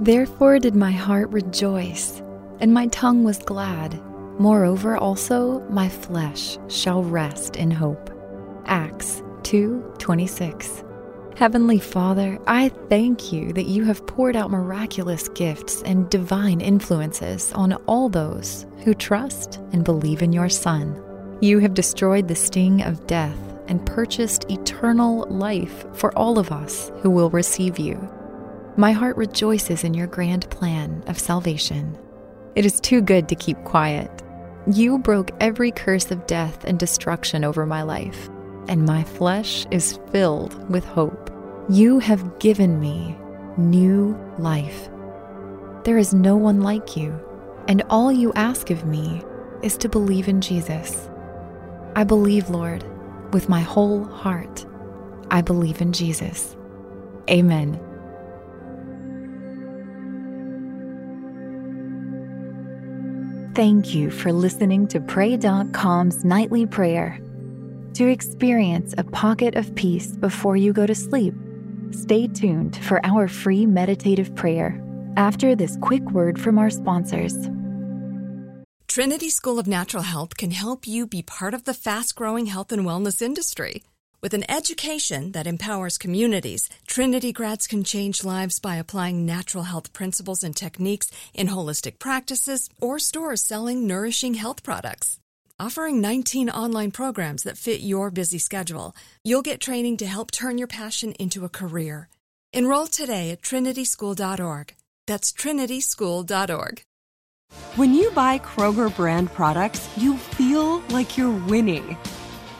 Therefore did my heart rejoice, and my tongue was glad. Moreover, also my flesh shall rest in hope. Acts 2:26. Heavenly Father, I thank you that you have poured out miraculous gifts and divine influences on all those who trust and believe in your Son. You have destroyed the sting of death and purchased eternal life for all of us who will receive you. My heart rejoices in your grand plan of salvation. It is too good to keep quiet. You broke every curse of death and destruction over my life, and my flesh is filled with hope. You have given me new life. There is no one like you, and all you ask of me is to believe in Jesus. I believe, Lord, with my whole heart. I believe in Jesus. Amen. Thank you for listening to Pray.com's nightly prayer. To experience a pocket of peace before you go to sleep, stay tuned for our free meditative prayer after this quick word from our sponsors. Trinity School of Natural Health can help you be part of the fast growing health and wellness industry. With an education that empowers communities, Trinity grads can change lives by applying natural health principles and techniques in holistic practices or stores selling nourishing health products. Offering 19 online programs that fit your busy schedule, you'll get training to help turn your passion into a career. Enroll today at trinityschool.org. That's trinityschool.org. When you buy Kroger brand products, you feel like you're winning.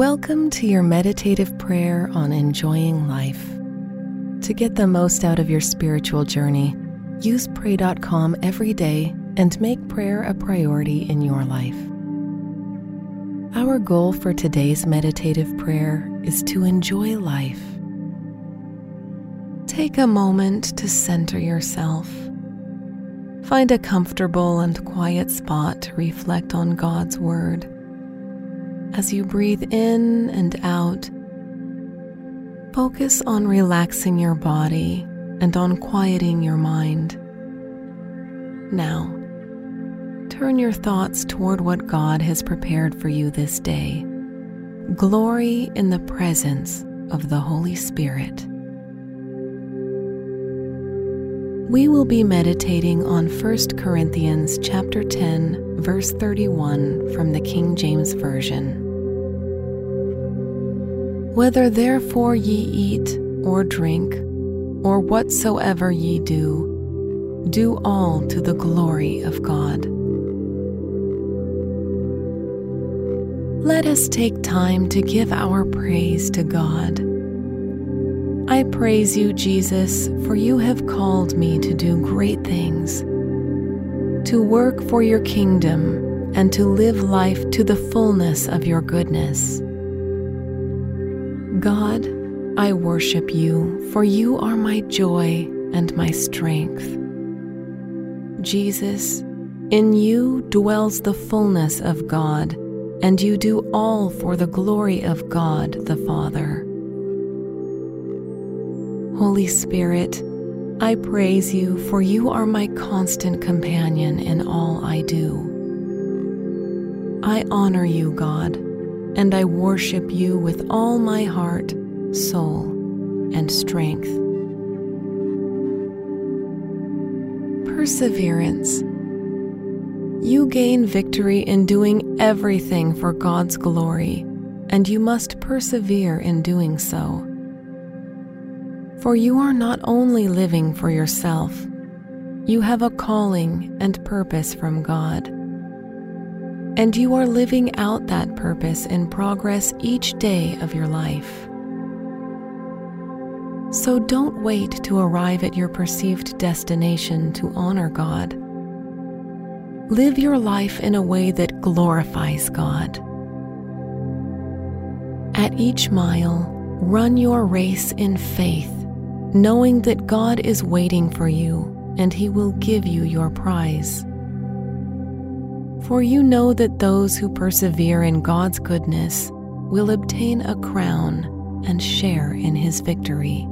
Welcome to your meditative prayer on enjoying life. To get the most out of your spiritual journey, use Pray.com every day and make prayer a priority in your life. Our goal for today's meditative prayer is to enjoy life. Take a moment to center yourself. Find a comfortable and quiet spot to reflect on God's Word. As you breathe in and out, focus on relaxing your body and on quieting your mind. Now, turn your thoughts toward what God has prepared for you this day. Glory in the presence of the Holy Spirit. We will be meditating on 1 Corinthians chapter 10 verse 31 from the King James Version. Whether therefore ye eat or drink or whatsoever ye do, do all to the glory of God. Let us take time to give our praise to God. I praise you, Jesus, for you have called me to do great things, to work for your kingdom, and to live life to the fullness of your goodness. God, I worship you, for you are my joy, and my strength. Jesus, in you dwells the fullness of God, and you do all for the glory of God the Father. Holy Spirit, I praise you, for you are my constant companion in all I do. I honor you, God, and I worship you with all my heart, soul, and strength. Perseverance. You gain victory in doing everything for God's glory, and you must persevere in doing so. For you are not only living for yourself, you have a calling and purpose from God. And you are living out that purpose in progress each day of your life. So don't wait to arrive at your perceived destination to honor God. Live your life in a way that glorifies God. At each mile, run your race in faith knowing that God is waiting for you and He will give you your prize. For you know that those who persevere in God's goodness will obtain a crown and share in His victory.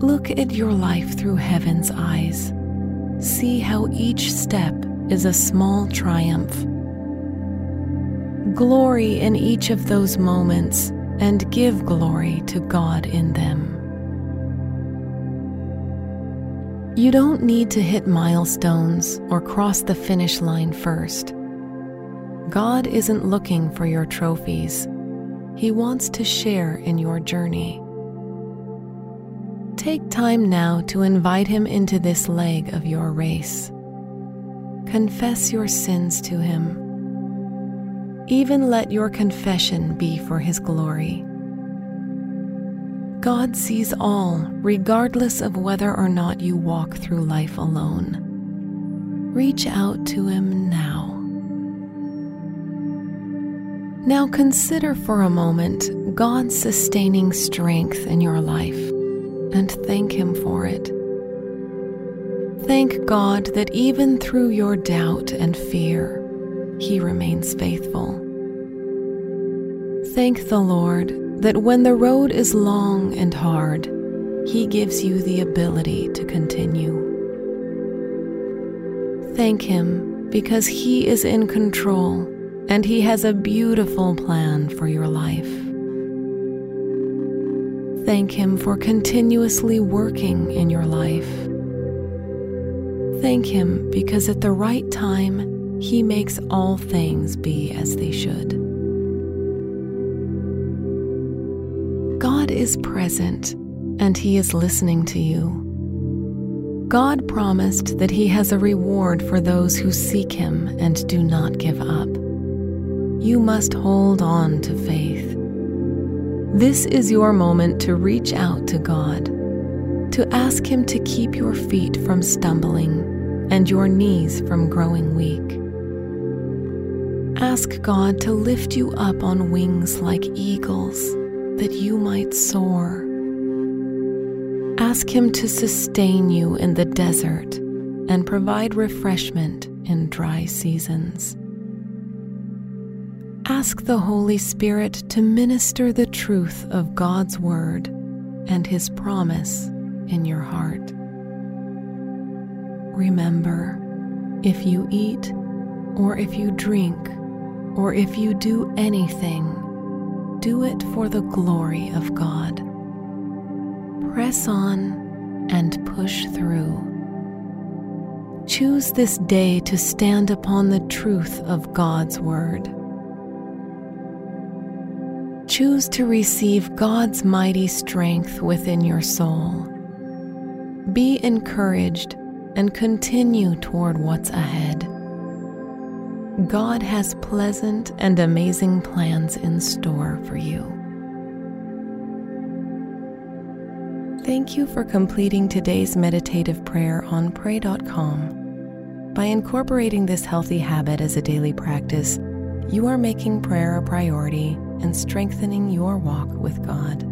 Look at your life through heaven's eyes. See how each step is a small triumph. Glory in each of those moments and give glory to God in them. You don't need to hit milestones or cross the finish line first. God isn't looking for your trophies, He wants to share in your journey. Take time now to invite Him into this leg of your race. Confess your sins to Him even let your confession be for His glory. God sees all, regardless of whether or not you walk through life alone. Reach out to Him now. Now consider for a moment God's sustaining strength in your life and thank Him for it. Thank God that even through your doubt and fear, he remains faithful. Thank the Lord that when the road is long and hard, He gives you the ability to continue. Thank Him because He is in control and He has a beautiful plan for your life. Thank Him for continuously working in your life. Thank Him because at the right time, he makes all things be as they should. God is present and He is listening to you. God promised that He has a reward for those who seek Him and do not give up. You must hold on to faith. This is your moment to reach out to God, to ask Him to keep your feet from stumbling and your knees from growing weak. Ask God to lift you up on wings like eagles that you might soar. Ask Him to sustain you in the desert and provide refreshment in dry seasons. Ask the Holy Spirit to minister the truth of God's Word and His promise in your heart. Remember, if you eat or if you drink, or if you do anything, do it for the glory of God. Press on and push through. Choose this day to stand upon the truth of God's Word. Choose to receive God's mighty strength within your soul. Be encouraged and continue toward what's ahead. God has pleasant and amazing plans in store for you. Thank you for completing today's meditative prayer on Pray.com. By incorporating this healthy habit as a daily practice, you are making prayer a priority and strengthening your walk with God.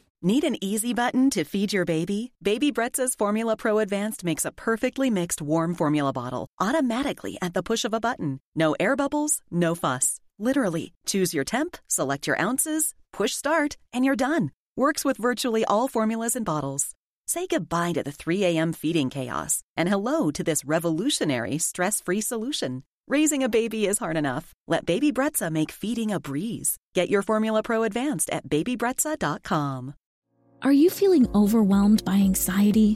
Need an easy button to feed your baby? Baby Brezza's Formula Pro Advanced makes a perfectly mixed warm formula bottle automatically at the push of a button. No air bubbles, no fuss. Literally, choose your temp, select your ounces, push start, and you're done. Works with virtually all formulas and bottles. Say goodbye to the 3 a.m. feeding chaos and hello to this revolutionary stress free solution. Raising a baby is hard enough. Let Baby Brezza make feeding a breeze. Get your Formula Pro Advanced at babybrezza.com. Are you feeling overwhelmed by anxiety,